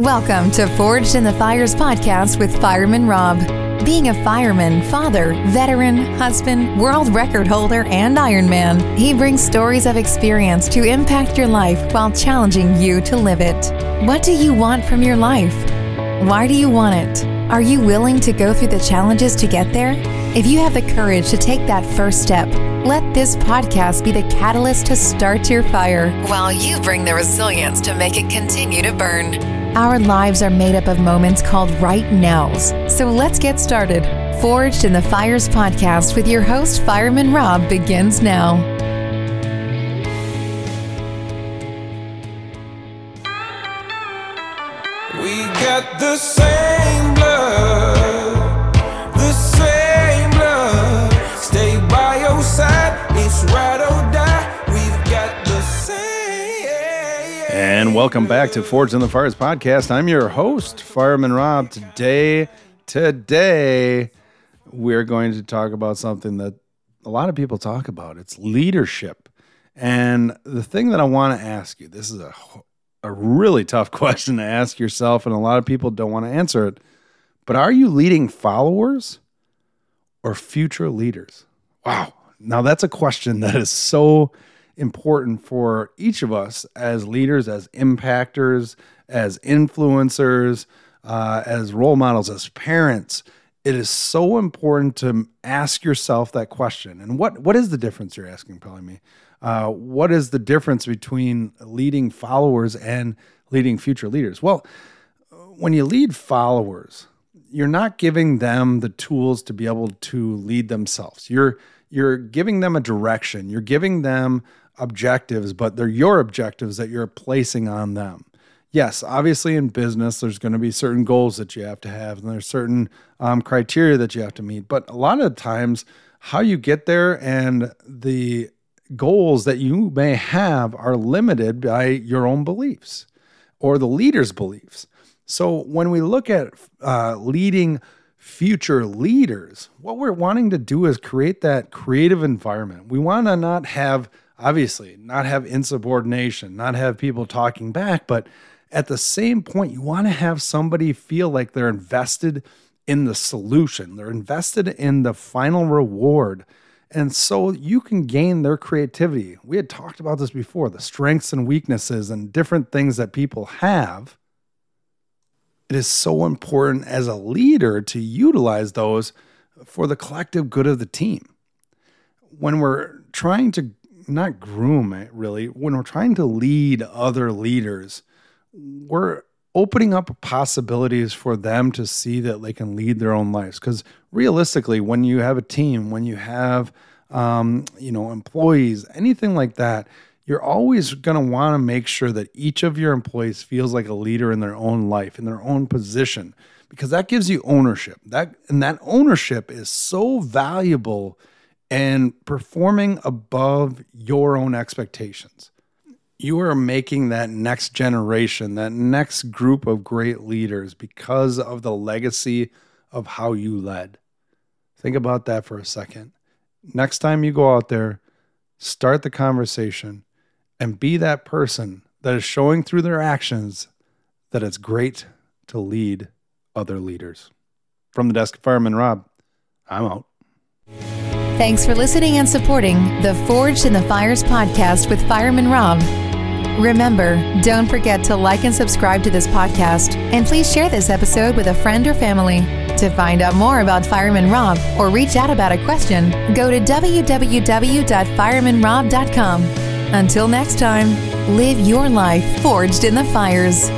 Welcome to Forged in the Fires podcast with Fireman Rob. Being a fireman, father, veteran, husband, world record holder, and Ironman, he brings stories of experience to impact your life while challenging you to live it. What do you want from your life? Why do you want it? Are you willing to go through the challenges to get there? If you have the courage to take that first step, let this podcast be the catalyst to start your fire while you bring the resilience to make it continue to burn. Our lives are made up of moments called right nows. So let's get started. Forged in the Fires podcast with your host, Fireman Rob, begins now. We got the same And welcome back to Forged in the Fires podcast. I'm your host, Fireman Rob. Today, today, we're going to talk about something that a lot of people talk about. It's leadership. And the thing that I want to ask you, this is a a really tough question to ask yourself, and a lot of people don't want to answer it. But are you leading followers or future leaders? Wow. Now, that's a question that is so important for each of us as leaders, as impactors, as influencers, uh, as role models, as parents. It is so important to ask yourself that question. And what what is the difference? You're asking, probably me. Uh, what is the difference between leading followers and leading future leaders? Well, when you lead followers, you're not giving them the tools to be able to lead themselves. You're you're giving them a direction. You're giving them objectives, but they're your objectives that you're placing on them. Yes, obviously in business, there's going to be certain goals that you have to have, and there's certain um, criteria that you have to meet. But a lot of times, how you get there and the goals that you may have are limited by your own beliefs or the leader's beliefs. So when we look at uh, leading future leaders, what we're wanting to do is create that creative environment. We want to not have, obviously, not have insubordination, not have people talking back, but at the same point, you want to have somebody feel like they're invested in the solution, they're invested in the final reward. And so you can gain their creativity. We had talked about this before the strengths and weaknesses and different things that people have. It is so important as a leader to utilize those for the collective good of the team. When we're trying to not groom it really, when we're trying to lead other leaders, we're opening up possibilities for them to see that they can lead their own lives. Because realistically, when you have a team, when you have um, you know employees, anything like that, you're always going to want to make sure that each of your employees feels like a leader in their own life, in their own position, because that gives you ownership. That and that ownership is so valuable and performing above your own expectations you are making that next generation, that next group of great leaders because of the legacy of how you led. Think about that for a second. Next time you go out there, start the conversation and be that person that is showing through their actions that it's great to lead other leaders. From the desk of Fireman Rob, I'm out. Thanks for listening and supporting the Forged in the Fires podcast with Fireman Rob. Remember, don't forget to like and subscribe to this podcast, and please share this episode with a friend or family. To find out more about Fireman Rob or reach out about a question, go to www.firemanrob.com. Until next time, live your life forged in the fires.